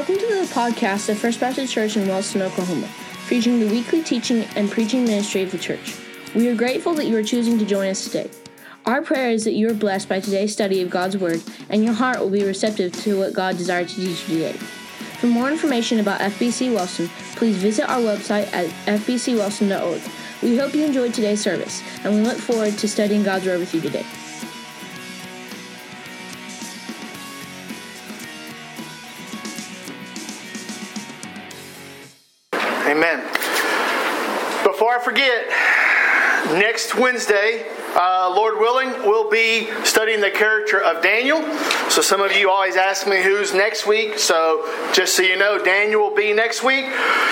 Welcome to the podcast of First Baptist Church in Wellston, Oklahoma, featuring the weekly teaching and preaching ministry of the church. We are grateful that you are choosing to join us today. Our prayer is that you are blessed by today's study of God's Word and your heart will be receptive to what God desires to teach you today. For more information about FBC Wellston, please visit our website at fbcwellston.org. We hope you enjoyed today's service, and we look forward to studying God's Word with you today. Next Wednesday, uh, Lord willing, we'll be studying the character of Daniel. So some of you always ask me who's next week. So just so you know, Daniel will be next week.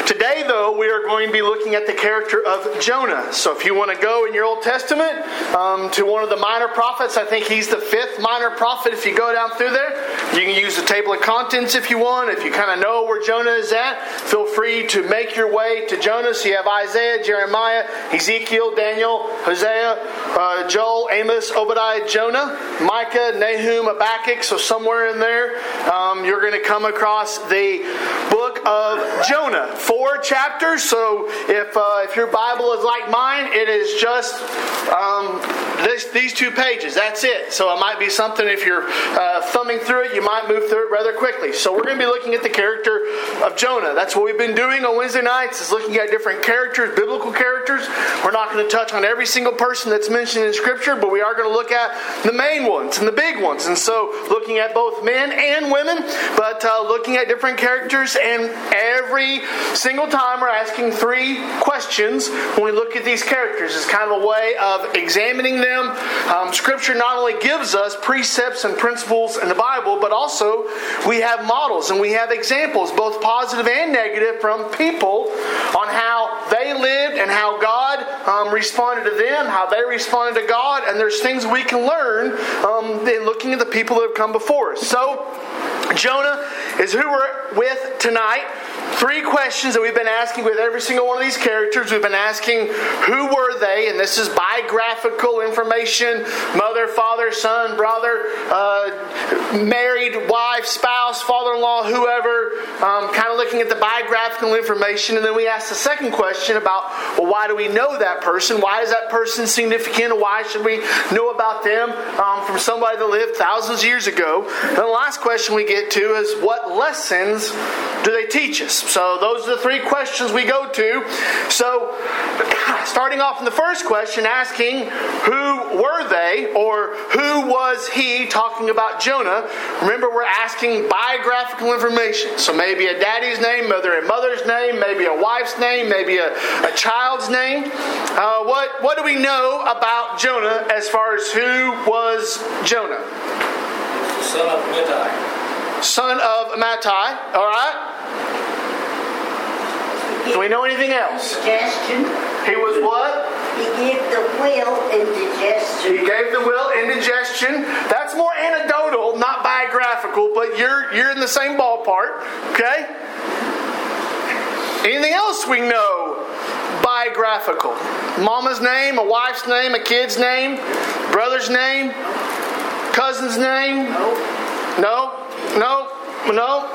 Today, though, we are going to be looking at the character of Jonah. So if you want to go in your Old Testament um, to one of the minor prophets, I think he's the fifth minor prophet. If you go down through there, you can use the table of contents if you want. If you kind of know where Jonah is at, feel free to make your way to Jonah. So you have Isaiah, Jeremiah, Ezekiel, Daniel, Hosea. Uh, uh, Joel, Amos, Obadiah, Jonah, Micah, Nahum, Habakkuk. So somewhere in there, um, you're going to come across the book of Jonah. Four chapters. So if uh, if your Bible is like mine, it is just um, this, these two pages. That's it. So it might be something if you're uh, thumbing through it, you might move through it rather quickly. So we're going to be looking at the character of Jonah. That's what we've been doing on Wednesday nights. Is looking at different characters, biblical characters. We're not going to touch on every single person that's mentioned in Scripture, but we are going to look at the main ones and the big ones. And so, looking at both men and women, but uh, looking at different characters. And every single time, we're asking three questions when we look at these characters. It's kind of a way of examining them. Um, scripture not only gives us precepts and principles in the Bible, but also we have models and we have examples, both positive and negative, from people on how they lived and how God um, responded to them, how they responded to God, and there's things we can learn um, in looking at the people that have come before us. So, Jonah is who we're with tonight three questions that we've been asking with every single one of these characters. We've been asking who were they, and this is biographical information mother, father, son, brother, uh, married, wife, spouse, father in law, whoever, um, kind of looking at the biographical information. And then we ask the second question about, well, why do we know that person? Why is that person significant? Why should we know about them um, from somebody that lived thousands of years ago? And the last question we get to is, what lessons do they teach us? So, those are the three questions we go to. So, starting off in the first question, asking who were they or who was he talking about Jonah? Remember, we're asking biographical information. So, maybe a daddy's name, mother a mother's name, maybe a wife's name, maybe a, a child's name. Uh, what, what do we know about Jonah as far as who was Jonah? Son of Amittai. Son of Mattai, all right? Do we know anything else? Digestion. He was what? He gave the will indigestion. He gave the will indigestion. That's more anecdotal, not biographical, but you're you're in the same ballpark. Okay? Anything else we know biographical? Mama's name, a wife's name, a kid's name, brother's name, cousin's name? No. No. No. No.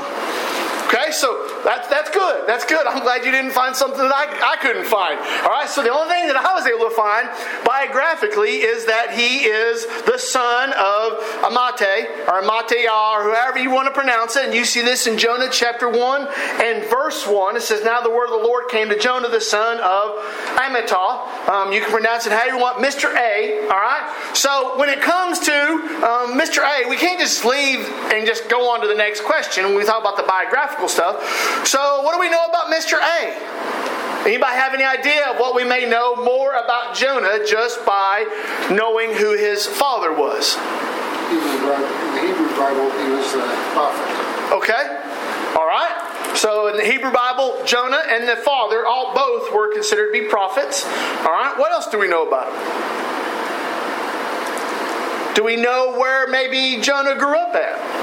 Okay, so that's that's good. That's good. I'm glad you didn't find something that I, I couldn't find. All right, so the only thing that I was able to find biographically is that he is the son of Amate or Amateah or whoever you want to pronounce it. And you see this in Jonah chapter 1 and verse 1. It says, Now the word of the Lord came to Jonah, the son of Amittai. Um, you can pronounce it how you want, Mr. A. All right, so when it comes to um, Mr. A, we can't just leave and just go on to the next question when we talk about the biographical stuff. So, what do we know about Mr. A? Anybody have any idea of what we may know more about Jonah just by knowing who his father was? In the Hebrew Bible, he was a prophet. Okay. All right. So in the Hebrew Bible, Jonah and the father, all both were considered to be prophets. All right. What else do we know about him? Do we know where maybe Jonah grew up at?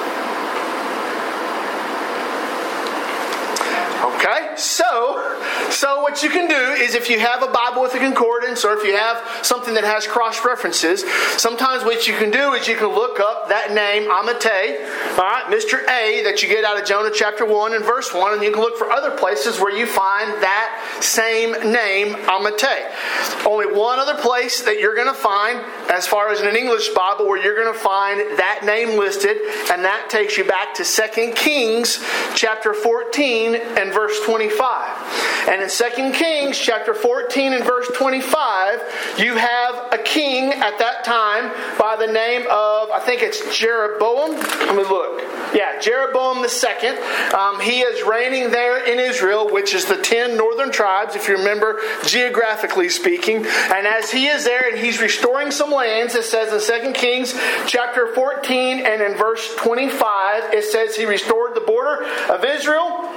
Okay, so so what you can do is if you have a Bible with a concordance, or if you have something that has cross references, sometimes what you can do is you can look up that name Amittai, all right, Mr. A, that you get out of Jonah chapter one and verse one, and you can look for other places where you find that same name Amittai. Only one other place that you're going to find, as far as in an English Bible, where you're going to find that name listed, and that takes you back to 2 Kings chapter 14 and verse 25. And in 2 Kings chapter 14 and verse 25, you have a king at that time by the name of, I think it's Jeroboam. Let me look. Yeah, Jeroboam the second. Um, he is reigning there in Israel, which is the ten northern tribes, if you remember, geographically speaking. And as he is there and he's restoring some lands, it says in 2 Kings chapter 14 and in verse 25, it says he restored the border of Israel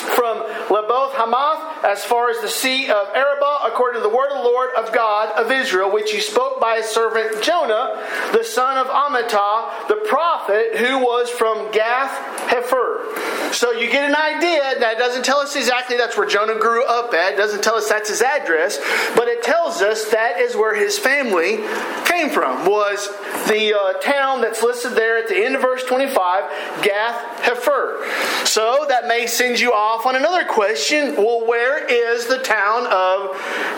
from Lebo Hamath as far as the sea of Arabah, according to the word of the Lord of God of Israel, which he spoke by his servant Jonah, the son of Amittai, the prophet, who was from Gath Hepher. So you get an idea. That doesn't tell us exactly that's where Jonah grew up at. It doesn't tell us that's his address, but it tells us that is where his family came from. Was the uh, town that's listed there at the end of verse 25, Gath Hepher. So that may send you off on another question. Well, where is the town of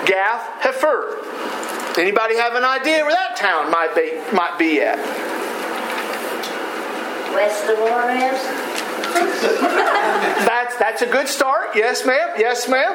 Gath Hepher? Anybody have an idea where that town might be might be at? West of? That's that's a good start. Yes, ma'am. Yes, ma'am.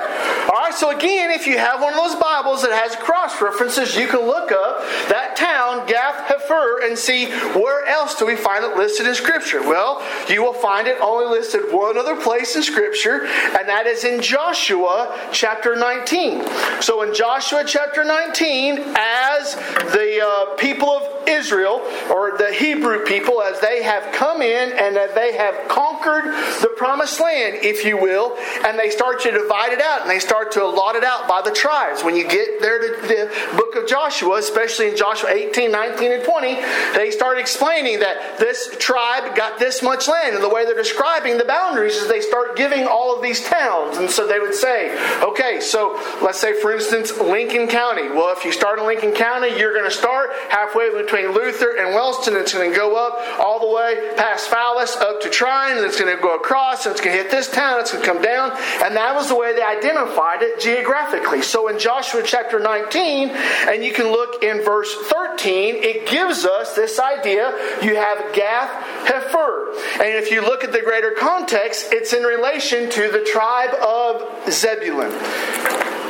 All right. So again, if you have one of those Bibles that has cross references, you can look up that town, Gath Hepher, and see where else do we find it listed in Scripture. Well, you will find it only listed one other place in Scripture, and that is in Joshua chapter 19. So in Joshua chapter 19, as the uh, people of Israel or the Hebrew people, as they have come in and that they have conquered conquered the promised land, if you will, and they start to divide it out and they start to allot it out by the tribes. When you get there to the book of Joshua, especially in Joshua 18, 19, and 20, they start explaining that this tribe got this much land. And the way they're describing the boundaries is they start giving all of these towns. And so they would say, okay, so let's say, for instance, Lincoln County. Well, if you start in Lincoln County, you're going to start halfway between Luther and Wellston. It's going to go up all the way past Fallis up to Tryon, and it's going to go across, and it's going to hit this town, it's going to come down. And that was the way they identified it geographically. So in Joshua chapter 19, and you can look in verse 13, it gives us this idea. You have Gath Hepher. And if you look at the greater context, it's in relation to the tribe of Zebulun.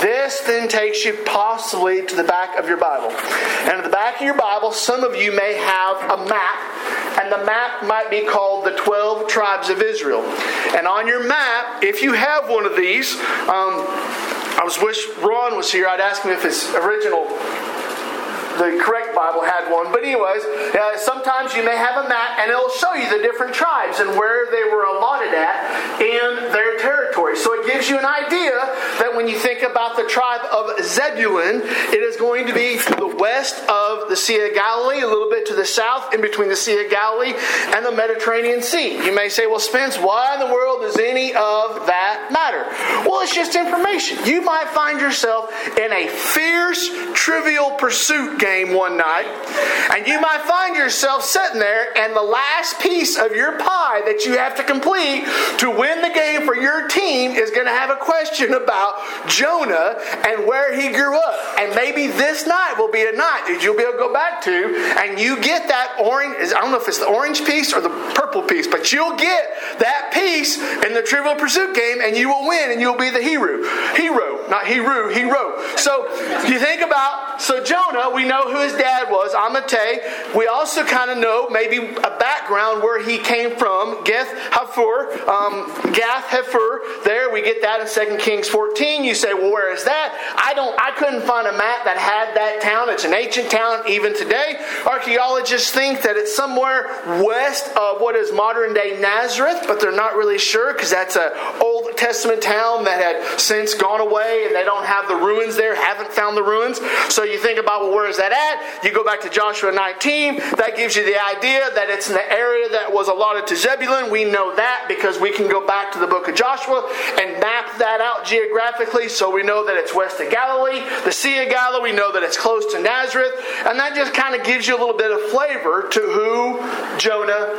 This then takes you possibly to the back of your Bible. And at the back of your Bible, some of you may have a map, and the map might be called the 12 tribes of Israel. And on your map, if you have one of these, um, I was wish Ron was here. I'd ask him if his original the correct Bible had one. But anyways, uh, sometimes you may have a map and it'll show you the different tribes and where they were allotted at in their territory. So it gives you an idea that when you think about the tribe of Zebulun, it is going to be the west of the Sea of Galilee, a little bit to the south, in between the Sea of Galilee and the Mediterranean Sea. You may say, well, Spence, why in the world does any of that matter? Well, it's just information. You might find yourself in a fierce, trivial pursuit game game one night, and you might find yourself sitting there, and the last piece of your pie that you have to complete to win the game for your team is going to have a question about Jonah and where he grew up. And maybe this night will be a night that you'll be able to go back to, and you get that orange, I don't know if it's the orange piece or the purple piece, but you'll get that piece in the Trivial Pursuit game, and you will win, and you'll be the hero. Hero, not hero, hero. So you think about, so Jonah, we know who his dad was, Amittai. We also kind of know maybe a background where he came from, Geth Hafur, um, Gath Hefer. There we get that in 2 Kings 14. You say, well, where is that? I don't. I couldn't find a map that had that town. It's an ancient town even today. Archaeologists think that it's somewhere west of what is modern day Nazareth, but they're not really sure because that's an Old Testament town that had since gone away and they don't have the ruins there, haven't found the ruins. So you think about, well, where is that at? You go back to Joshua 19. That gives you the idea that it's in the area that was allotted to Zebulun. We know that because we can go back to the book of Joshua and map that out geographically. So we know that it's west of Galilee. The Sea of Galilee, we know that it's close to Nazareth. And that just kind of gives you a little bit of flavor to who Jonah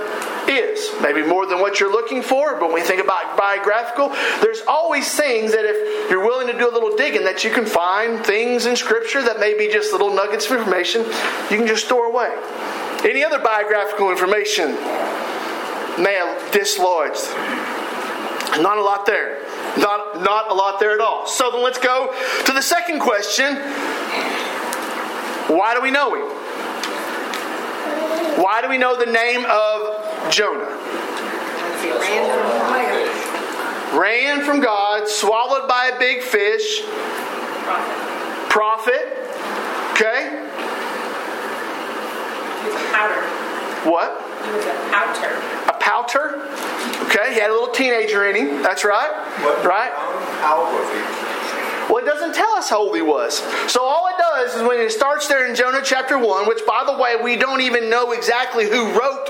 is. Maybe more than what you're looking for, but when we think about biographical, there's always things that if you're willing to do a little digging, that you can find things in Scripture that may be just little nuggets of information you can just store away. Any other biographical information have dislodged. Not a lot there. Not, not a lot there at all. So then let's go to the second question Why do we know him? Why do we know the name of Jonah? Ran from God, swallowed by a big fish. Prophet. Prophet. Okay. He was a pouter. What? He was a pouter. A pouter? Okay, he had a little teenager in him. That's right. What? Right? How old was he? Well, it doesn't tell us how old he was. So all it does is when it starts there in Jonah chapter 1, which by the way, we don't even know exactly who wrote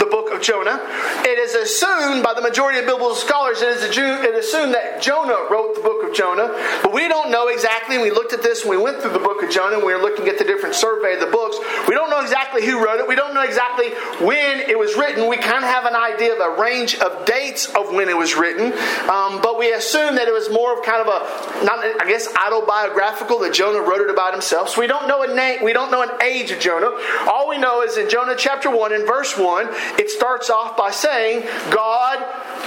the book of Jonah. It is assumed by the majority of biblical scholars, it is assumed that Jonah wrote the book of Jonah, but we don't know exactly. We looked at this when we went through the book of Jonah, and we were looking at the different survey of the books. We don't know exactly who wrote it. We don't know exactly when it was written. We kind of have an idea of a range of dates of when it was written, um, but we assume that it was more of kind of a, not I guess, autobiographical that Jonah wrote it about himself. So we don't know a name. We don't know an age of Jonah. All we know is in Jonah chapter one, in verse one, it starts off by saying, God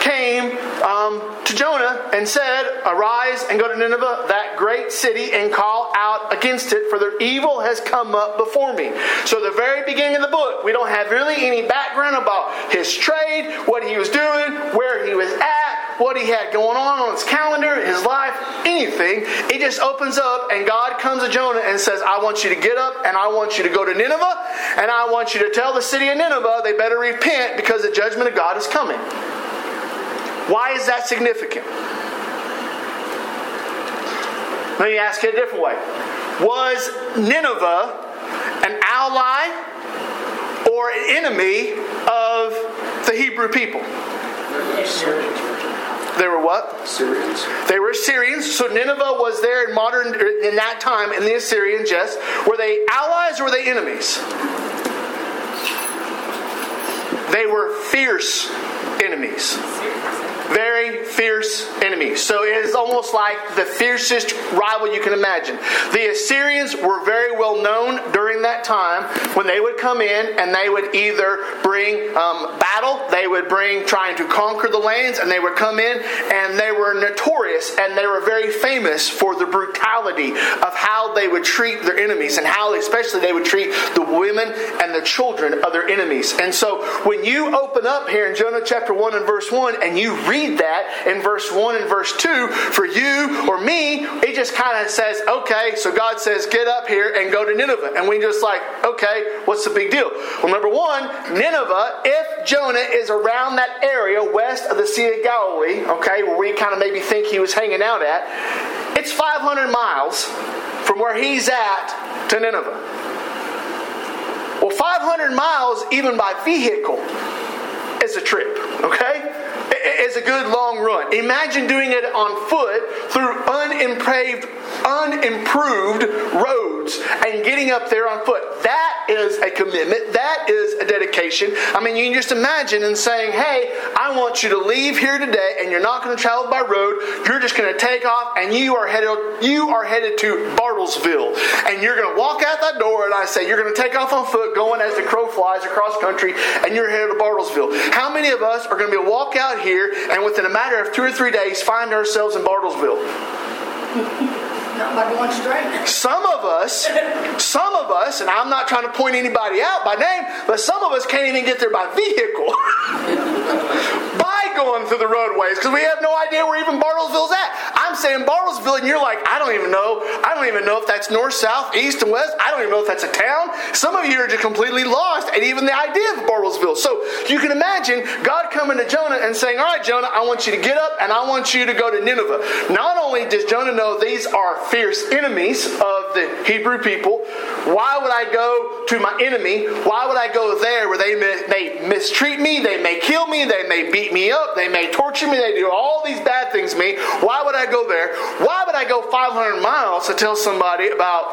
came um, to Jonah and said, Arise and go to Nineveh, that great city, and call out against it, for their evil has come up before me. So, the very beginning of the book, we don't have really any background about his trade, what he was doing, where he was at, what he had going on on his calendar, his life, anything. It just opens up, and God comes to Jonah and says, I want you to get up, and I want you to go to Nineveh, and I want you to tell the city of Nineveh they better repent because the judgment of God is coming. Why is that significant? Let me ask it a different way. Was Nineveh an ally or an enemy of the Hebrew people? They were what? Syrians. They were Assyrians. So Nineveh was there in modern in that time in the Assyrian Yes, were they allies or were they enemies? They were fierce enemies very fierce enemies. So it is almost like the fiercest rival you can imagine. The Assyrians were very well known during that time when they would come in and they would either bring um, battle, they would bring trying to conquer the lands, and they would come in and they were notorious and they were very famous for the brutality of how they would treat their enemies and how, especially, they would treat the women and the children of their enemies. And so when you open up here in Jonah chapter 1 and verse 1 and you read read that in verse 1 and verse 2, for you or me, it just kind of says, okay, so God says, get up here and go to Nineveh. And we just like, okay, what's the big deal? Well, number one, Nineveh, if Jonah is around that area west of the Sea of Galilee, okay, where we kind of maybe think he was hanging out at, it's 500 miles from where he's at to Nineveh. Well, 500 miles, even by vehicle, is a trip, okay? Is a good long run. Imagine doing it on foot through unimproved, unimproved roads and getting up there on foot. That is a commitment. That is a dedication. I mean, you can just imagine and saying, "Hey, I want you to leave here today, and you're not going to travel by road. You're just going to take off, and you are headed. You are headed to Bartlesville, and you're going to walk out that door. And I say, you're going to take off on foot, going as the crow flies across country, and you're headed to Bartlesville. How many of us are going to be walk out here and within a matter of two or three days find ourselves in Bartlesville. Not by going straight. Some of us, some of us, and I'm not trying to point anybody out by name, but some of us can't even get there by vehicle. by going through the roadways because we have no idea where even Bartlesville's at. I'm saying Bartlesville, and you're like, I don't even know. I don't even know if that's north, south, east, and west. I don't even know if that's a town. Some of you are just completely lost, and even the idea of Bartlesville. So you can imagine God coming to Jonah and saying, All right, Jonah, I want you to get up and I want you to go to Nineveh. Not only does Jonah know these are fierce enemies of the Hebrew people, why would I go to my enemy? Why would I go there where they may mistreat me? They may kill me. They may beat me up. They may torture me. They do all these bad things to me. Why would I go there? Why would I go 500 miles to tell somebody about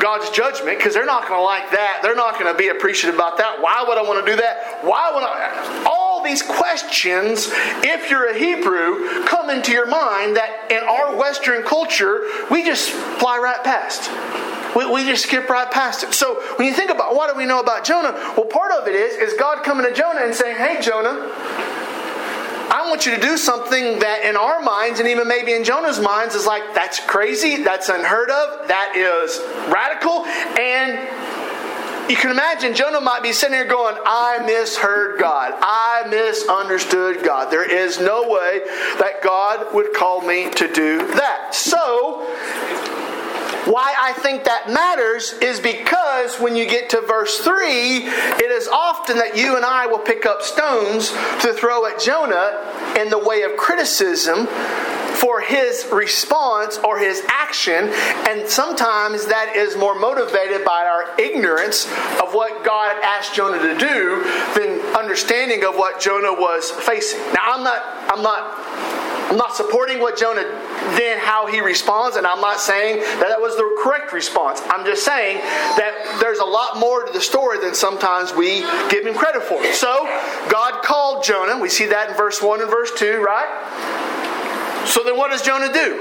God's judgment? Because they're not going to like that. They're not going to be appreciative about that. Why would I want to do that? Why would I? All these questions, if you're a Hebrew, come into your mind that in our Western culture, we just fly right past. We, we just skip right past it. So when you think about what do we know about Jonah, well, part of it is is God coming to Jonah and saying, "Hey, Jonah." I want you to do something that in our minds and even maybe in Jonah's minds is like, that's crazy, that's unheard of, that is radical, and you can imagine Jonah might be sitting here going, I misheard God. I misunderstood God. There is no way that God would call me to do that. So, why I think that matters is because when you get to verse 3, it is often that you and I will pick up stones to throw at Jonah in the way of criticism for his response or his action, and sometimes that is more motivated by our ignorance of what God asked Jonah to do than understanding of what Jonah was facing. Now, I'm not, I'm not I'm not supporting what Jonah then how he responds, and I'm not saying that that was the correct response. I'm just saying that there's a lot more to the story than sometimes we give him credit for. So God called Jonah. We see that in verse 1 and verse 2, right? So then what does Jonah do?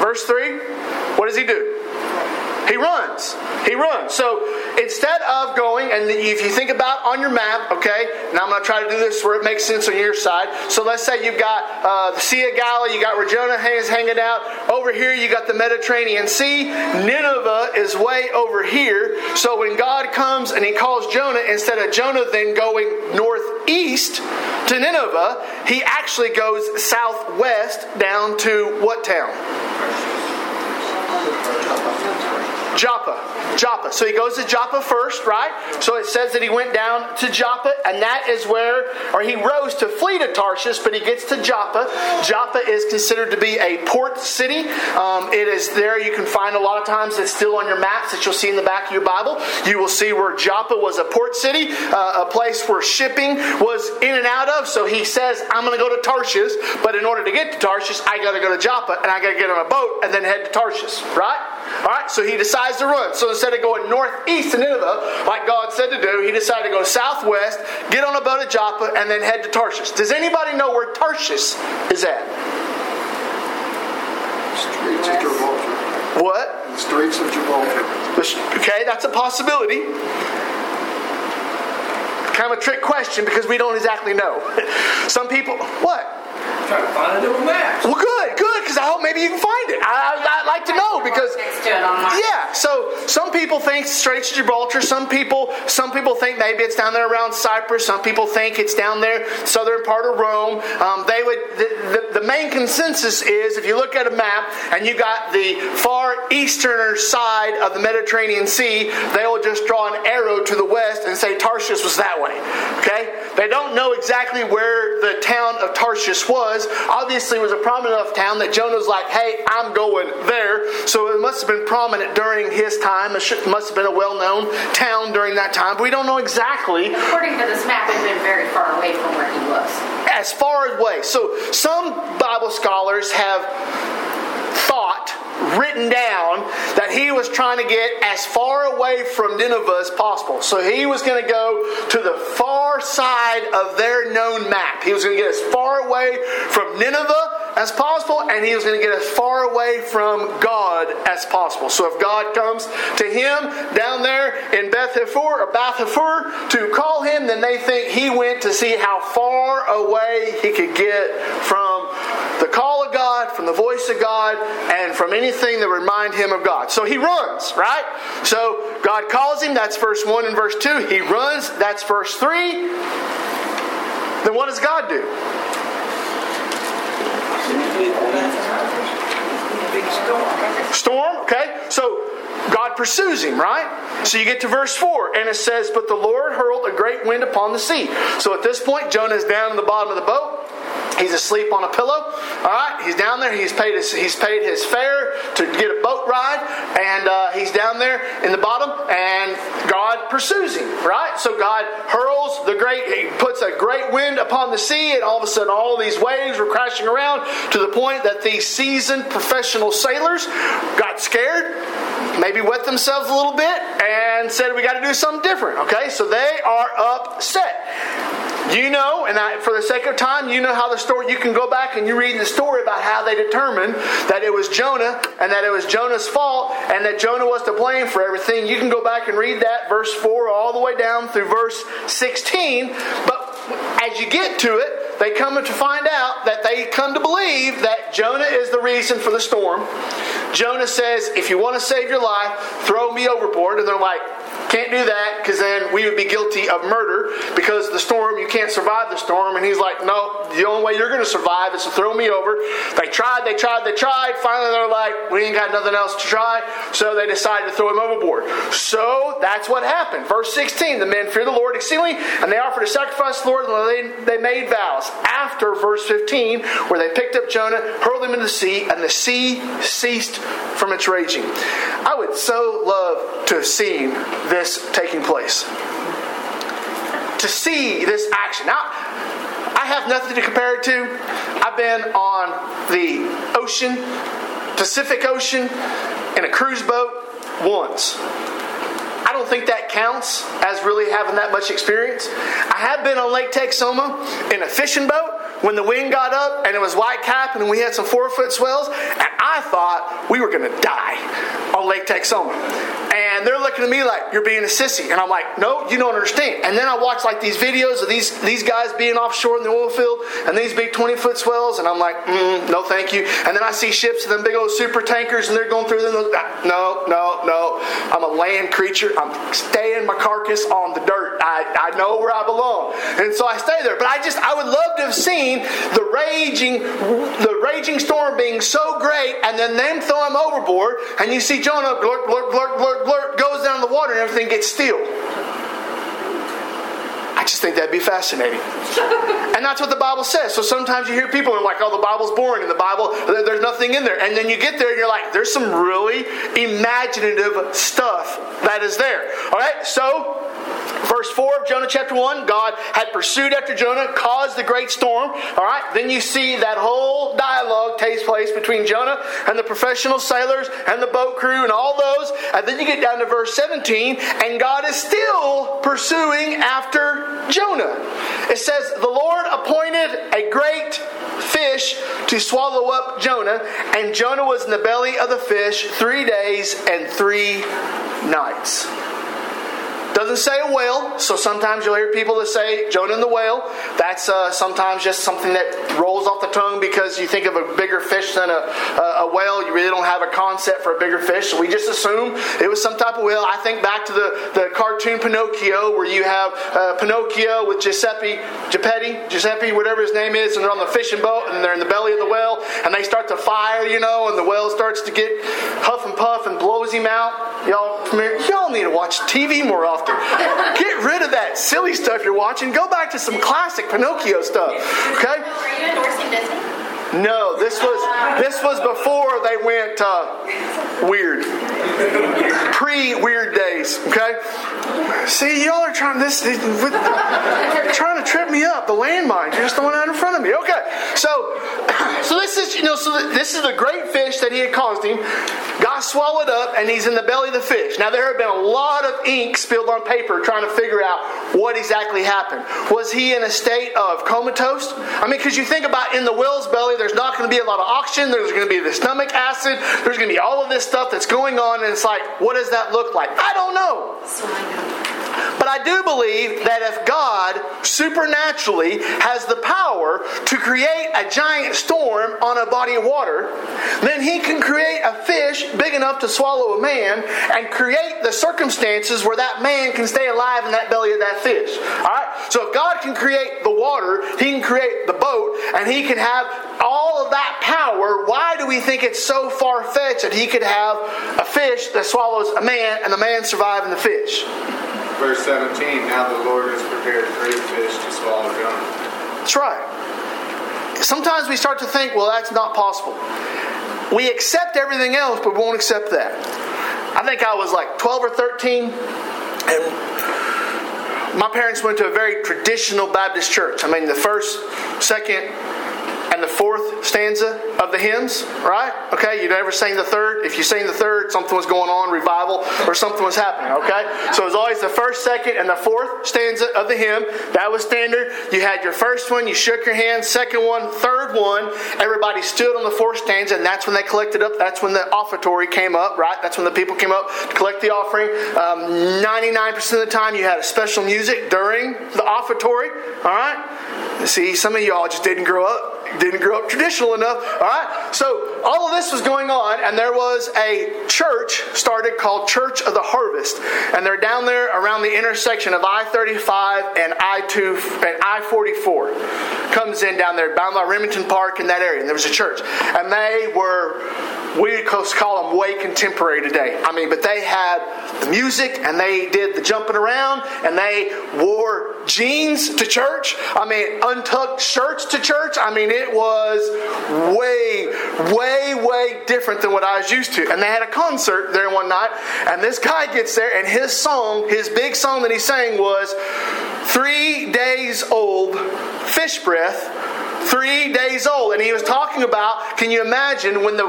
Verse 3, what does he do? He runs. He runs. So instead of going, and if you think about on your map, okay, and I'm going to try to do this where it makes sense on your side. So let's say you've got uh, the Sea of Galilee, you got Jonah is hanging out. Over here, you got the Mediterranean Sea. Nineveh is way over here. So when God comes and he calls Jonah, instead of Jonah then going northeast to Nineveh, he actually goes southwest down to what town? Joppa. Joppa. So he goes to Joppa first, right? So it says that he went down to Joppa, and that is where, or he rose to flee to Tarshish, but he gets to Joppa. Joppa is considered to be a port city. Um, it is there, you can find a lot of times it's still on your maps that you'll see in the back of your Bible. You will see where Joppa was a port city, uh, a place where shipping was in and out of. So he says, I'm going to go to Tarshish, but in order to get to Tarshish, I got to go to Joppa, and I got to get on a boat and then head to Tarshish, right? All right, so he decides to run. So instead of going northeast to Nineveh, like God said to do, he decided to go southwest, get on a boat at Joppa, and then head to Tarshish. Does anybody know where Tarshish is at? Straits of Gibraltar. What? The Straits of Gibraltar. Okay, that's a possibility. Kind of a trick question because we don't exactly know. Some people, what? Trying to find it on maps. Well, good, good, because I hope maybe you can find it. I, would like to know because yeah. So some people think Straits of Gibraltar. Some people, some people think maybe it's down there around Cyprus. Some people think it's down there southern part of Rome. Um, they would. The, the, the main consensus is if you look at a map and you got the far eastern side of the Mediterranean Sea, they will just draw an arrow to the west and say Tarshish was that way. Okay. They don't know exactly where the town of Tarshish was. Obviously, was a prominent enough town that Jonah was like, hey, I'm going there. So it must have been prominent during his time. It must have been a well known town during that time. But we don't know exactly. According to this map, it had been very far away from where he was. As far away. So some Bible scholars have thought written down that he was trying to get as far away from Nineveh as possible. So he was going to go to the far side of their known map. He was going to get as far away from Nineveh as possible, and he was going to get as far away from God as possible. So if God comes to him down there in Beth Hafur or Bath Hafur to call him, then they think he went to see how far away he could get from the call of God, from the voice of God, and from anything that remind him of God. So he runs, right? So God calls him, that's verse 1 and verse 2. He runs, that's verse 3. then what does God do? Storm, okay? So God pursues him, right? So you get to verse 4, and it says, But the Lord hurled a great wind upon the sea. So at this point, Jonah is down in the bottom of the boat. He's asleep on a pillow. All right, he's down there. He's paid his he's paid his fare to get a boat ride, and uh, he's down there in the bottom. And God pursues him. Right, so God hurls the great. He puts a great wind upon the sea, and all of a sudden, all these waves were crashing around to the point that these seasoned professional sailors got scared, maybe wet themselves a little bit, and said, "We got to do something different." Okay, so they are upset. You know, and I, for the sake of time, you know how the story, you can go back and you read the story about how they determined that it was Jonah and that it was Jonah's fault and that Jonah was to blame for everything. You can go back and read that, verse 4, all the way down through verse 16. But as you get to it, they come to find out that they come to believe that Jonah is the reason for the storm. Jonah says, If you want to save your life, throw me overboard. And they're like, can't do that because then we would be guilty of murder because the storm, you can't survive the storm. And he's like, no, the only way you're going to survive is to throw me over. They tried, they tried, they tried. Finally, they're like, we ain't got nothing else to try. So they decided to throw him overboard. So that's what happened. Verse 16 the men feared the Lord exceedingly, and they offered a sacrifice to the Lord, and they, they made vows. After verse 15, where they picked up Jonah, hurled him into the sea, and the sea ceased from its raging. I would so love to have seen this taking place. To see this action. Now, I have nothing to compare it to. I've been on the ocean, Pacific Ocean, in a cruise boat once. I don't think that counts as really having that much experience. I have been on Lake Texoma in a fishing boat when the wind got up and it was white cap and we had some four foot swells, and I thought we were going to die on Lake Texoma. And they're looking at me like, you're being a sissy. And I'm like, no, you don't understand. And then I watch like these videos of these, these guys being offshore in the oil field and these big 20 foot swells. And I'm like, mm, no, thank you. And then I see ships and them big old super tankers and they're going through them. No, no, no. I'm a land creature. I'm staying my carcass on the dirt. I, I know where I belong. And so I stay there. But I just, I would love to have seen the raging, the raging storm being so great and then them throw him overboard and you see Jonah blurt, blurt, blurt, blurt, blurt, goes down the water and everything gets still. I just think that'd be fascinating. and that's what the Bible says. So sometimes you hear people and like, oh, the Bible's boring and the Bible, there's nothing in there. And then you get there and you're like, there's some really imaginative stuff that is there. All right, so Verse 4 of Jonah chapter 1, God had pursued after Jonah, caused the great storm. All right, then you see that whole dialogue takes place between Jonah and the professional sailors and the boat crew and all those. And then you get down to verse 17, and God is still pursuing after Jonah. It says, The Lord appointed a great fish to swallow up Jonah, and Jonah was in the belly of the fish three days and three nights. Doesn't say a whale, so sometimes you'll hear people that say Jonah and the whale. That's uh, sometimes just something that rolls off the tongue because you think of a bigger fish than a, a, a, whale. You really don't have a concept for a bigger fish, so we just assume it was some type of whale. I think back to the, the cartoon Pinocchio, where you have uh, Pinocchio with Giuseppe, Geppetto, Giuseppe, whatever his name is, and they're on the fishing boat and they're in the belly of the whale, and they start to fire, you know, and the whale starts to get huff and puff and blows him out. Y'all, y'all need to watch TV more often. Get rid of that silly stuff you're watching. Go back to some classic Pinocchio stuff. Okay? Are you endorsing Disney? No, this was this was before they went uh, weird. Pre weird days. Okay. See, y'all are trying this trying to trip me up. The landmine. You're just throwing out in front of me. Okay. So, so this is you know so this is the great fish that he had caused him. Got swallowed up, and he's in the belly of the fish. Now there have been a lot of ink spilled on paper trying to figure out what exactly happened. Was he in a state of comatose? I mean, because you think about in the whale's belly there's not going to be a lot of oxygen. There's going to be the stomach acid. There's going to be all of this stuff that's going on. It's like, what does that look like? I don't know. But I do believe that if God supernaturally has the power to create a giant storm on a body of water, then he can create a fish big enough to swallow a man and create the circumstances where that man can stay alive in that belly of that fish. All right? So if God can create the water, he can create the boat, and he can have all of that power, why do we think it's so far fetched that he could have a fish that swallows a man and the man survive in the fish? Verse 17 Now the Lord has prepared great fish to swallow Jonah. That's right. Sometimes we start to think, well, that's not possible. We accept everything else, but we won't accept that. I think I was like 12 or 13, and my parents went to a very traditional Baptist church. I mean, the first, second, and the fourth stanza of the hymns, right? Okay, you never sang the third. If you sang the third, something was going on, revival, or something was happening, okay? So it was always the first, second, and the fourth stanza of the hymn. That was standard. You had your first one, you shook your hand, second one, third one. Everybody stood on the fourth stanza, and that's when they collected up. That's when the offertory came up, right? That's when the people came up to collect the offering. Um, 99% of the time, you had a special music during the offertory, all right? See, some of y'all just didn't grow up didn't grow up traditional enough. All right. So all of this was going on, and there was a church started called Church of the Harvest, and they're down there around the intersection of I thirty five and I two and I forty four. Comes in down there, bound by Remington Park in that area, and there was a church, and they were we call them way contemporary today. I mean, but they had the music and they did the jumping around and they wore jeans to church. I mean, untucked shirts to church. I mean, it was way, way, way different than what I was used to. And they had a concert there one night, and this guy gets there, and his song, his big song that he sang was Three Days Old Fish Breath three days old. And he was talking about, can you imagine when the,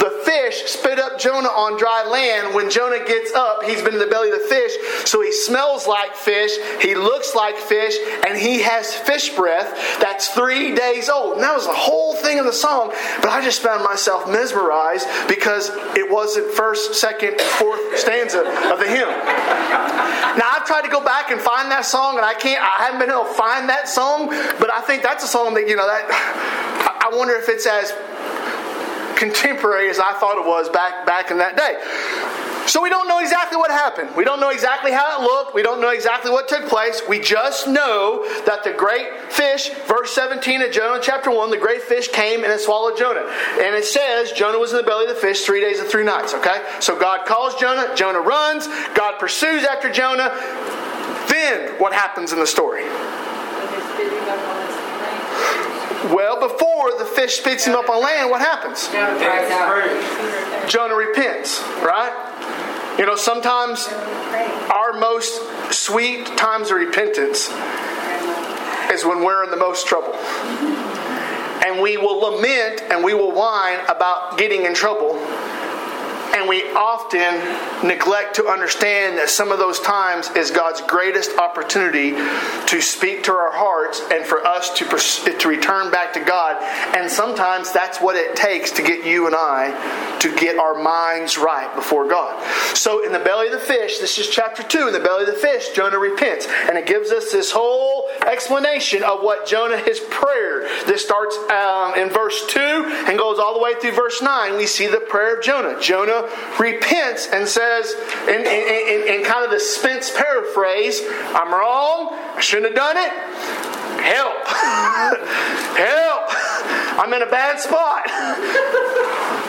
the fish spit up Jonah on dry land? When Jonah gets up, he's been in the belly of the fish, so he smells like fish, he looks like fish, and he has fish breath that's three days old. And that was the whole thing of the song, but I just found myself mesmerized because it wasn't first, second, and fourth stanza of the hymn. Now I've tried to go back and find that song, and I can't. I haven't been able to find that song, but I think that's a song that you know I wonder if it's as contemporary as I thought it was back back in that day. So we don't know exactly what happened. We don't know exactly how it looked. We don't know exactly what took place. We just know that the great fish, verse 17 of Jonah chapter 1, the great fish came and it swallowed Jonah. And it says Jonah was in the belly of the fish three days and three nights, okay? So God calls Jonah, Jonah runs, God pursues after Jonah. Then what happens in the story? Well, before the fish spits him up on land, what happens? Jonah repents, right? You know, sometimes our most sweet times of repentance is when we're in the most trouble. And we will lament and we will whine about getting in trouble and we often neglect to understand that some of those times is God's greatest opportunity to speak to our hearts and for us to, to return back to God. And sometimes that's what it takes to get you and I to get our minds right before God. So, in the belly of the fish, this is chapter 2, in the belly of the fish, Jonah repents. And it gives us this whole explanation of what Jonah, his prayer. This starts um, in verse 2 and goes all the way through verse 9. We see the prayer of Jonah. Jonah repents and says, in, in, in, in kind of the Spence paraphrase, I'm wrong, I shouldn't have done it. Help! Help! I'm in a bad spot.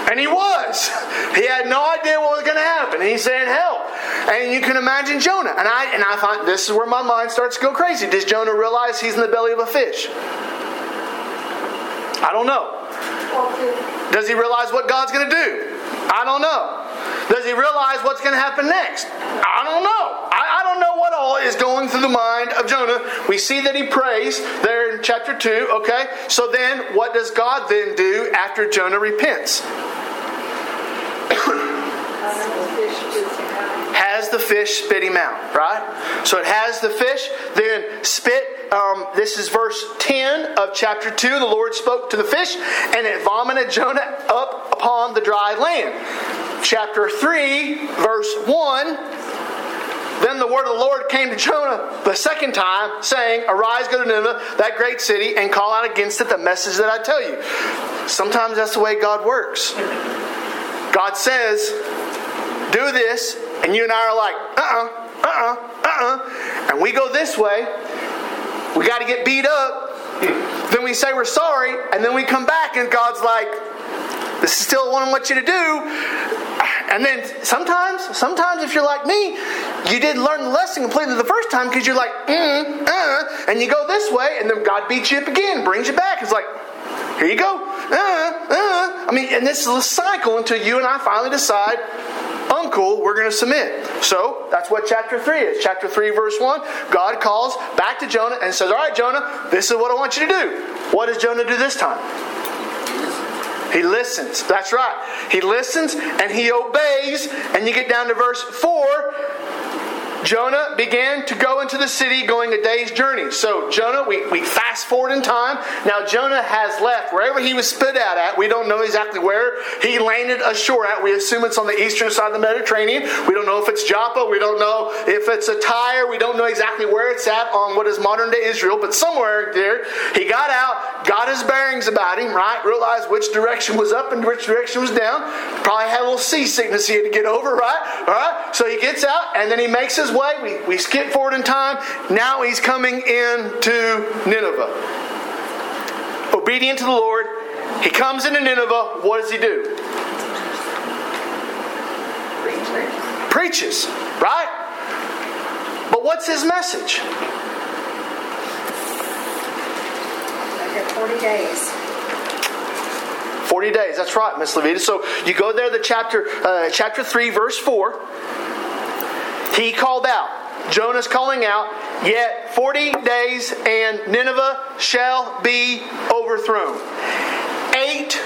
and he was. He had no idea what was going to happen. And he's saying, Help. And you can imagine Jonah. And I and I thought this is where my mind starts to go crazy. Does Jonah realize he's in the belly of a fish? I don't know. Does he realize what God's going to do? I don't know. Does he realize what's going to happen next? I don't know. I, I, don't know all is going through the mind of Jonah. We see that he prays there in chapter 2, okay? So then, what does God then do after Jonah repents? has the fish spit him out, right? So it has the fish, then spit. Um, this is verse 10 of chapter 2. The Lord spoke to the fish, and it vomited Jonah up upon the dry land. Chapter 3, verse 1 Then the word of the Lord came to Jonah the second time, saying, Arise, go to Nineveh, that great city, and call out against it the message that I tell you. Sometimes that's the way God works. God says, Do this, and you and I are like, Uh uh-uh, uh, uh-uh, uh, And we go this way, we got to get beat up. Then we say we're sorry, and then we come back, and God's like, This is still what I want you to do. And then sometimes, sometimes if you're like me, you didn't learn the lesson completely the first time because you're like, mm, uh, and you go this way, and then God beats you up again, brings you back. It's like, here you go. Uh, uh. I mean, and this is a cycle until you and I finally decide, uncle, we're going to submit. So that's what chapter 3 is. Chapter 3, verse 1, God calls back to Jonah and says, All right, Jonah, this is what I want you to do. What does Jonah do this time? He listens. That's right. He listens and he obeys. And you get down to verse 4 Jonah began to go into the city going a day's journey. So, Jonah, we, we fast forward in time. Now, Jonah has left wherever he was spit out at. We don't know exactly where he landed ashore at. We assume it's on the eastern side of the Mediterranean. We don't know if it's Joppa. We don't know if it's a Tyre. We don't know exactly where it's at on what is modern day Israel, but somewhere there, he got out, got his bearings about him, right? Realized which direction was up and which direction was down. Probably had a little seasickness he had to get over, right? All right? So he gets out and then he makes his way. We, we skip forward in time. Now he's coming into Nineveh. Obedient to the Lord. He comes into Nineveh. What does he do? Preaches, right? But what's his message? 40 days. 40 days, that's right, Miss Levita. So you go there, the chapter, uh, chapter 3, verse 4. He called out. Jonah's calling out, yet 40 days and Nineveh shall be overthrown. Eight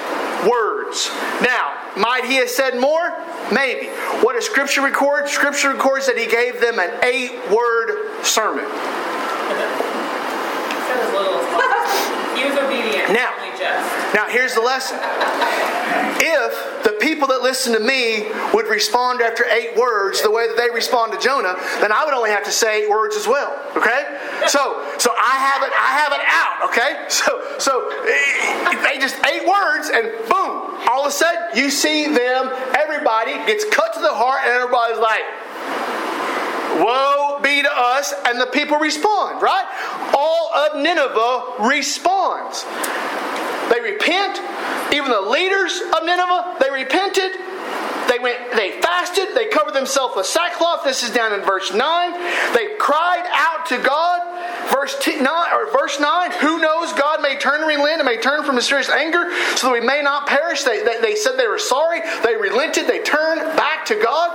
words. Now, might he have said more? Maybe. What does Scripture record? Scripture records that he gave them an eight word sermon. he was obedient. Now, now here's the lesson. If the people that listen to me would respond after eight words the way that they respond to Jonah, then I would only have to say eight words as well. Okay? So so I have it I have it out, okay? So so eh, they just eight words and boom, all of a sudden you see them, everybody gets cut to the heart and everybody's like Woe be to us, and the people respond, right? All of Nineveh responds. They repent. Even the leaders of Nineveh, they repented. They went, they fasted, they covered themselves with sackcloth. This is down in verse 9. They cried out to God. Verse t- 9, or verse 9, who knows God may turn and relent and may turn from his serious anger so that we may not perish. They, they, they said they were sorry. They relented. They turned back to God.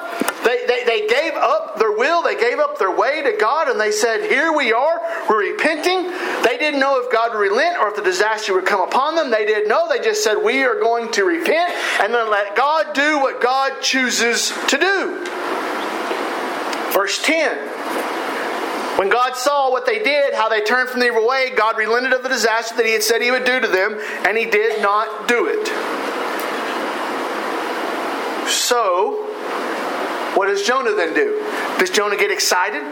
They, they, gave up their will. They gave up their way to God and they said, Here we are. We're repenting. They didn't know if God would relent or if the disaster would come upon them. They didn't know. They just said, We are going to repent and then let God do what God chooses to do. Verse 10. When God saw what they did, how they turned from the evil way, God relented of the disaster that He had said He would do to them, and He did not do it. So, what does Jonah then do? Does Jonah get excited?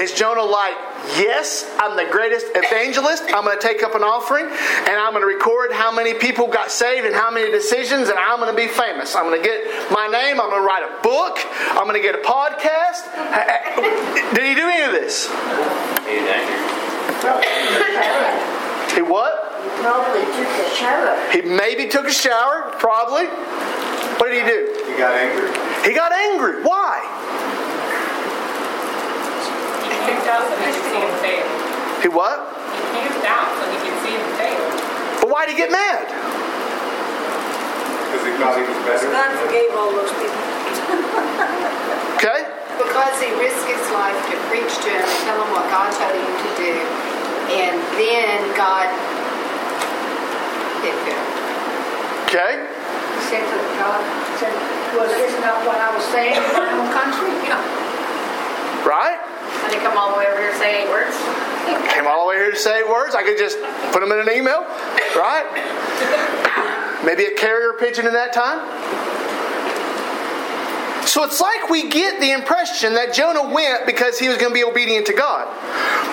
Is Jonah like, yes, I'm the greatest evangelist. I'm going to take up an offering and I'm going to record how many people got saved and how many decisions, and I'm going to be famous. I'm going to get my name. I'm going to write a book. I'm going to get a podcast. Did he do any of this? He what? He Probably took a shower. He maybe took a shower, probably. What did he do? He got angry. He got angry. Why? He kicked out so he could see him fail. He what? He kicked out so he could see him fail. But why did he get mad? Because he thought he was better. God forgave all those people. Okay? Because he risked his life to preach to him and tell him what God told him to do. And then God hit him. Okay? He said to God, said, was this not what I was saying in my own country? Right? And he come all the way over here and say eight words. Came all the way here to say words. I could just put them in an email. Right? Maybe a carrier pigeon in that time. So it's like we get the impression that Jonah went because he was going to be obedient to God.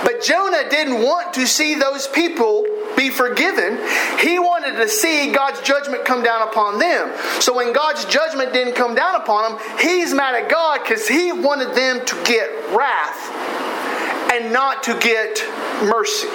But Jonah didn't want to see those people be forgiven. He wanted to see God's judgment come down upon them. So when God's judgment didn't come down upon them, he's mad at God because he wanted them to get wrath and not to get mercy.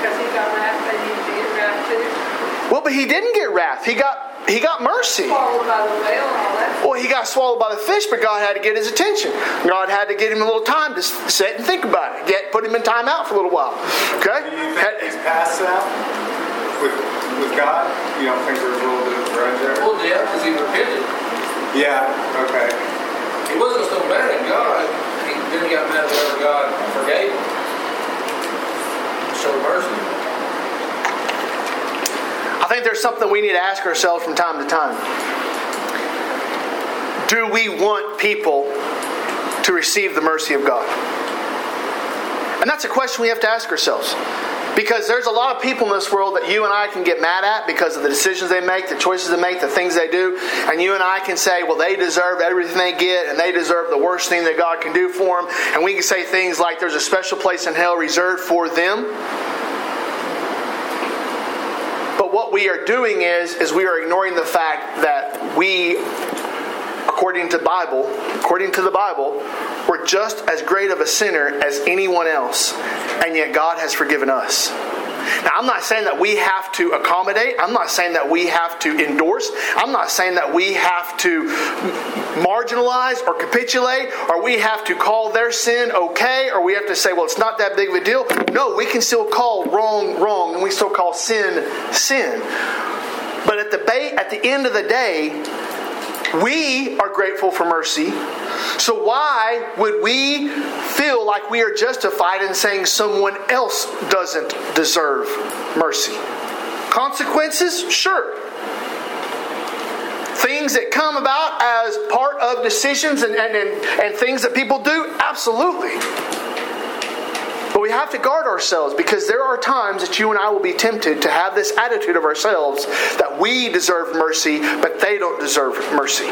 Because he got wrath, they need to get wrath too. Well, but he didn't get wrath. He got he got mercy. Swallowed by the whale and all that. Well, he got swallowed by the fish, but God had to get his attention. God had to get him a little time to sit and think about it. Get put him in time out for a little while. Okay? Do you think he's past that with with God? You don't think there's a little bit of grudge there? Well, yeah, because he repented. Yeah. Okay. He wasn't so mad at God. He then he got mad whenever God forgave him. Showed mercy. I think there's something we need to ask ourselves from time to time. Do we want people to receive the mercy of God? And that's a question we have to ask ourselves. Because there's a lot of people in this world that you and I can get mad at because of the decisions they make, the choices they make, the things they do. And you and I can say, well, they deserve everything they get and they deserve the worst thing that God can do for them. And we can say things like there's a special place in hell reserved for them. But what we are doing is, is we are ignoring the fact that we, according to Bible, according to the Bible, we're just as great of a sinner as anyone else, and yet God has forgiven us. Now, I'm not saying that we have to accommodate. I'm not saying that we have to endorse. I'm not saying that we have to marginalize or capitulate or we have to call their sin okay or we have to say, well, it's not that big of a deal. No, we can still call wrong wrong and we still call sin sin. But at the, ba- at the end of the day, we are grateful for mercy. So, why would we feel like we are justified in saying someone else doesn't deserve mercy? Consequences? Sure. Things that come about as part of decisions and, and, and, and things that people do? Absolutely. We have to guard ourselves because there are times that you and I will be tempted to have this attitude of ourselves that we deserve mercy, but they don't deserve mercy.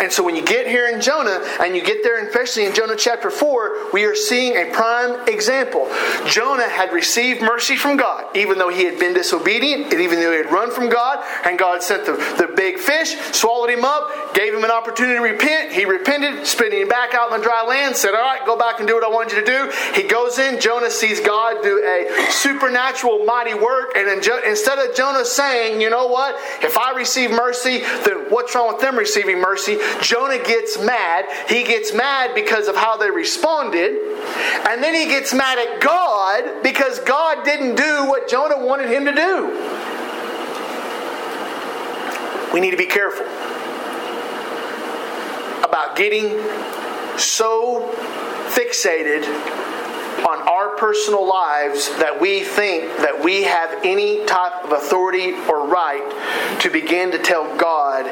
And so when you get here in Jonah, and you get there, especially in Jonah chapter 4, we are seeing a prime example. Jonah had received mercy from God, even though he had been disobedient, and even though he had run from God, and God sent the, the big fish, swallowed him up, gave him an opportunity to repent. He repented, spitting him back out on the dry land, said, All right, go back and do what I wanted you to do. He goes in, Jonah sees God do a supernatural, mighty work, and instead of Jonah saying, You know what, if I receive mercy, then what's wrong with them receiving mercy? Jonah gets mad. He gets mad because of how they responded, and then he gets mad at God because God didn't do what Jonah wanted him to do. We need to be careful about getting so fixated on our personal lives that we think that we have any type of authority or right to begin to tell God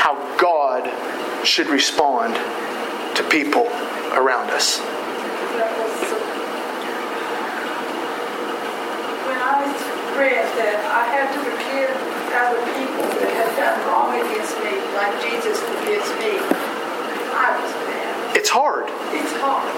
how God should respond to people around us. When I read that I had to forgive other people that had done wrong against me, like Jesus forgives me, I was. It's hard.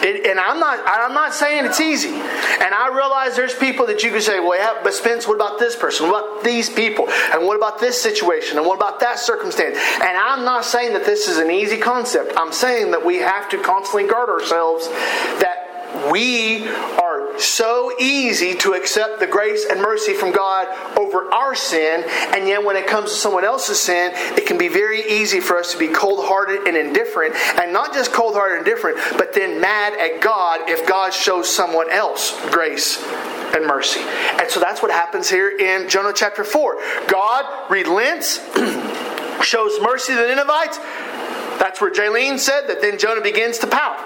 It, and I'm not I'm not saying it's easy. And I realize there's people that you can say, well, yeah, but Spence, what about this person? What about these people? And what about this situation? And what about that circumstance? And I'm not saying that this is an easy concept. I'm saying that we have to constantly guard ourselves that we so easy to accept the grace and mercy from God over our sin, and yet when it comes to someone else's sin, it can be very easy for us to be cold hearted and indifferent, and not just cold hearted and indifferent, but then mad at God if God shows someone else grace and mercy. And so that's what happens here in Jonah chapter 4. God relents, shows mercy to the Ninevites. That's where Jaylene said that then Jonah begins to pout.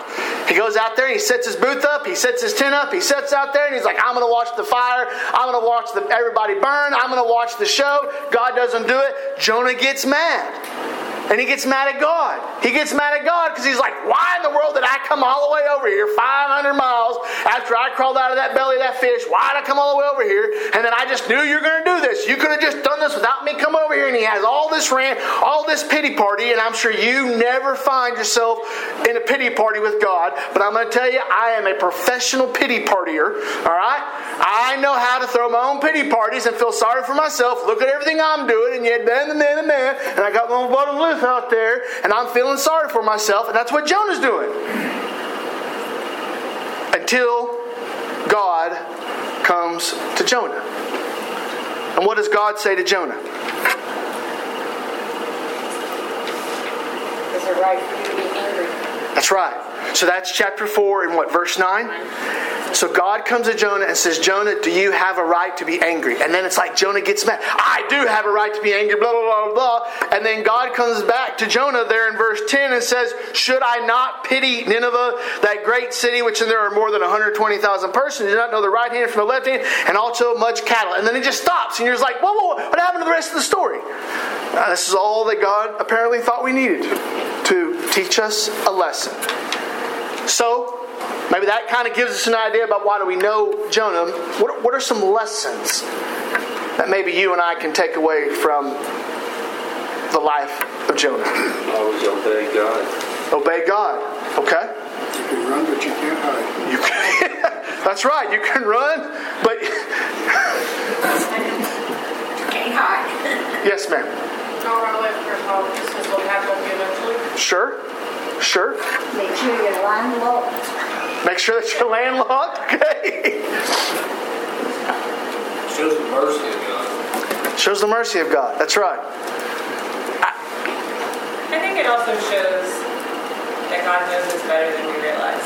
He goes out there he sets his booth up, he sets his tent up, he sets out there and he's like, I'm going to watch the fire, I'm going to watch the, everybody burn, I'm going to watch the show. God doesn't do it. Jonah gets mad. And he gets mad at God. He gets mad at God because he's like, why in the world did I come all the way over here 500 miles after I crawled out of that belly of that fish? Why did I come all the way over here? And then I just knew you were going to do this. You could have just done this without me coming over here. And he has all this rant, all this pity party. And I'm sure you never find yourself in a pity party with God. But I'm going to tell you, I am a professional pity partier. All right? I know how to throw my own pity parties and feel sorry for myself. Look at everything I'm doing. And yet, then, and then, and I got my bottom out there. And I'm feeling sorry for myself. And that's what Jonah's doing. Until God comes to Jonah. And what does God say to Jonah? Is it right for you to be angry? That's right. So that's chapter 4 and what, verse 9? So God comes to Jonah and says, Jonah, do you have a right to be angry? And then it's like Jonah gets mad. I do have a right to be angry, blah, blah, blah, blah. And then God comes back to Jonah there in verse 10 and says, Should I not pity Nineveh, that great city, which in there are more than 120,000 persons, do not know the right hand from the left hand, and also much cattle? And then it just stops, and you're just like, Whoa, whoa, whoa what happened to the rest of the story? Uh, this is all that God apparently thought we needed to teach us a lesson. So, maybe that kind of gives us an idea about why do we know Jonah. What, what are some lessons that maybe you and I can take away from the life of Jonah? Always obey God. Obey God. Okay? You can run, but you can't hide. You can, that's right. You can run, but you Can't hide. yes, ma'am. Don't run away from your home. This is what happened you eventually. Sure. Sure. Make sure you're landlocked. Make sure that you're landlocked. Okay. Shows the mercy of God. Shows the mercy of God. That's right. I think it also shows that God knows us better than we realize.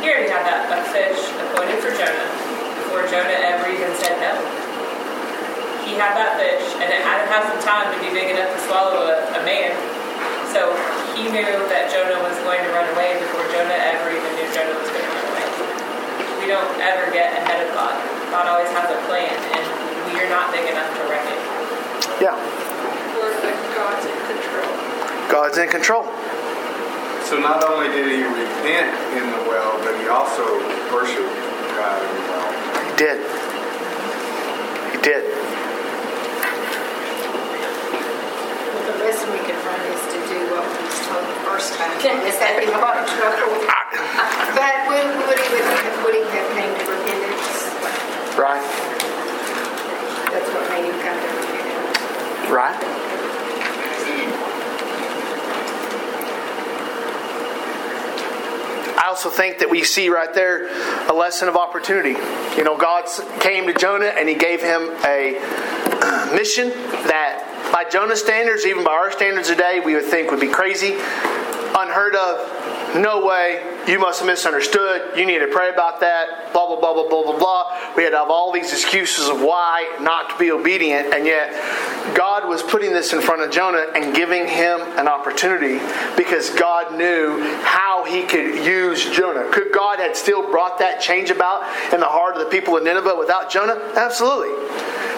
He already had that, that fish appointed for Jonah before Jonah ever even said no. He had that fish, and it had to have some time to be big enough to swallow a, a man. So he knew that Jonah was going to run away before Jonah ever even knew Jonah was going to run away. We don't ever get ahead of God. God always has a plan, and we are not big enough to wreck it. Yeah. God's in control. God's in control. So not only did he repent in the well, but he also worshiped God in the well. He did. He did. The lesson we could learn is to do the first time. Is that trouble? But would, would he would, have- would he have repentance? Right. That's what made him come to repentance. Right. I also think that we see right there a lesson of opportunity. You know, God came to Jonah and he gave him a mission that, by Jonah's standards, even by our standards today, we would think would be crazy, unheard of. No way. You must have misunderstood. You need to pray about that. Blah, blah, blah, blah, blah, blah, blah. We had to have all these excuses of why not to be obedient. And yet, God was putting this in front of Jonah and giving him an opportunity because God knew how he could use Jonah. Could God had still brought that change about in the heart of the people of Nineveh without Jonah? Absolutely.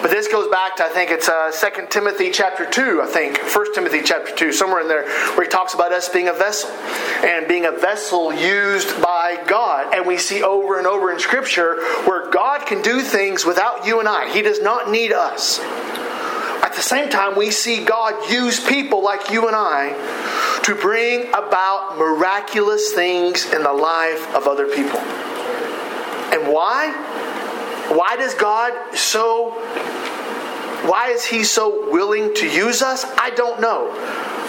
But this goes back to I think it's uh, 2 Timothy chapter 2, I think, 1 Timothy chapter 2, somewhere in there, where he talks about us being a vessel and being a vessel used by God. And we see over and over in Scripture where God can do things without you and I. He does not need us. At the same time, we see God use people like you and I to bring about miraculous things in the life of other people. And why? Why does God so why is he so willing to use us? I don't know.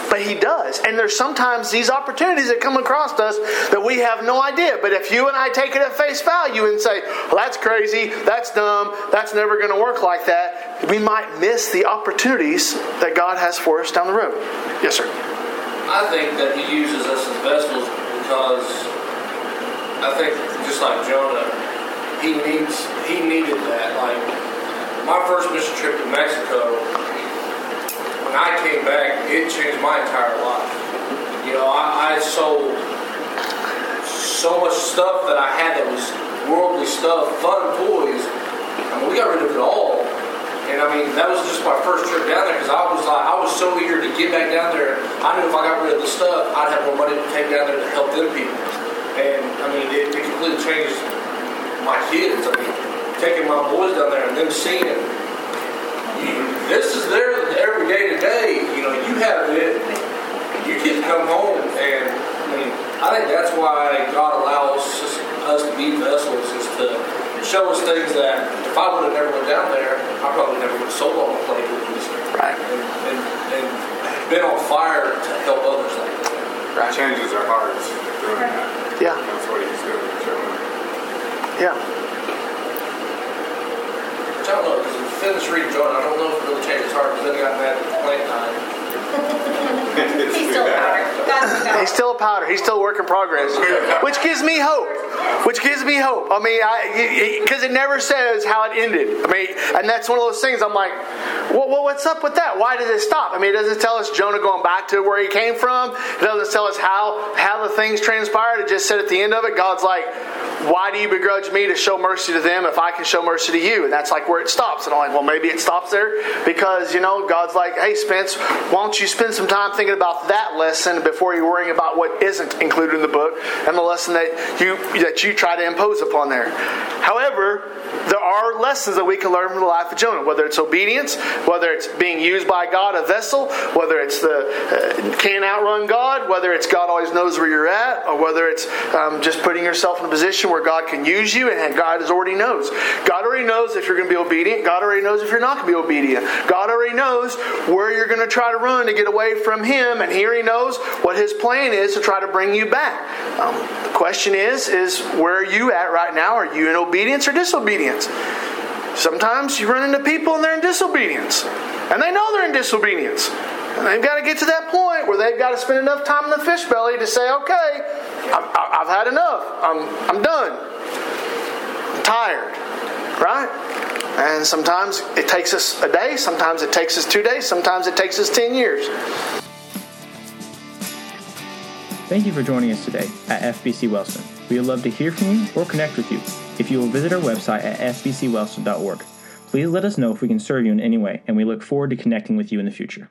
But he does. And there's sometimes these opportunities that come across us that we have no idea. But if you and I take it at face value and say, well, that's crazy, that's dumb, that's never going to work like that, we might miss the opportunities that God has for us down the road. Yes, sir. I think that he uses us as vessels because I think just like Jonah, he needs he needed that. Like my first mission trip to Mexico, when I came back, it changed my entire life. You know, I, I sold so much stuff that I had that was worldly stuff, fun toys. I mean, we got rid of it all And I mean, that was just my first trip down there because I was like, I was so eager to get back down there. I knew if I got rid of the stuff, I'd have more money to take down there to help them people. And I mean, it, it completely changed my kids. I mean, taking my boys down there and them seeing this is their every day to day. You know, you have it. You can come home, and I mean, I think that's why God allows us, us to be vessels, is to show us things that if I would have never went down there, I probably never would have sold on a plate with this. Right. And, and, and been on fire to help others like that. Right. Changes our hearts. Yeah. That's what he's doing. Yeah. I don't know, because if you finish reading Jonah, I don't know if it really changed his heart, because then he got mad at the plant died. He's still a powder. He's still a powder. He's still a work in progress, which gives me hope. Which gives me hope. I mean, because it never says how it ended. I mean, and that's one of those things. I'm like, well, well, what's up with that? Why did it stop? I mean, it doesn't tell us Jonah going back to where he came from. It doesn't tell us how how the things transpired. It just said at the end of it, God's like, why do you begrudge me to show mercy to them if I can show mercy to you? And that's like where it stops. And I'm like, well, maybe it stops there because you know God's like, hey, Spence, why you spend some time thinking about that lesson before you're worrying about what isn't included in the book and the lesson that you that you try to impose upon there. However, there are lessons that we can learn from the life of Jonah, whether it's obedience, whether it's being used by God, a vessel, whether it's the uh, can't outrun God, whether it's God always knows where you're at, or whether it's um, just putting yourself in a position where God can use you and God already knows. God already knows if you're going to be obedient. God already knows if you're not going to be obedient. God already knows where you're going to try to run to get away from Him, and here He knows what His plan is to try to bring you back. Um, the question is, is where are you at right now? Are you in obedience or disobedience? Sometimes you run into people and they're in disobedience. And they know they're in disobedience. And they've got to get to that point where they've got to spend enough time in the fish belly to say, okay, I've, I've had enough. I'm, I'm done. I'm tired. Right? And sometimes it takes us a day, sometimes it takes us two days, sometimes it takes us 10 years. Thank you for joining us today at FBC Wellston. We would love to hear from you or connect with you. If you will visit our website at fbcwellston.org, please let us know if we can serve you in any way, and we look forward to connecting with you in the future.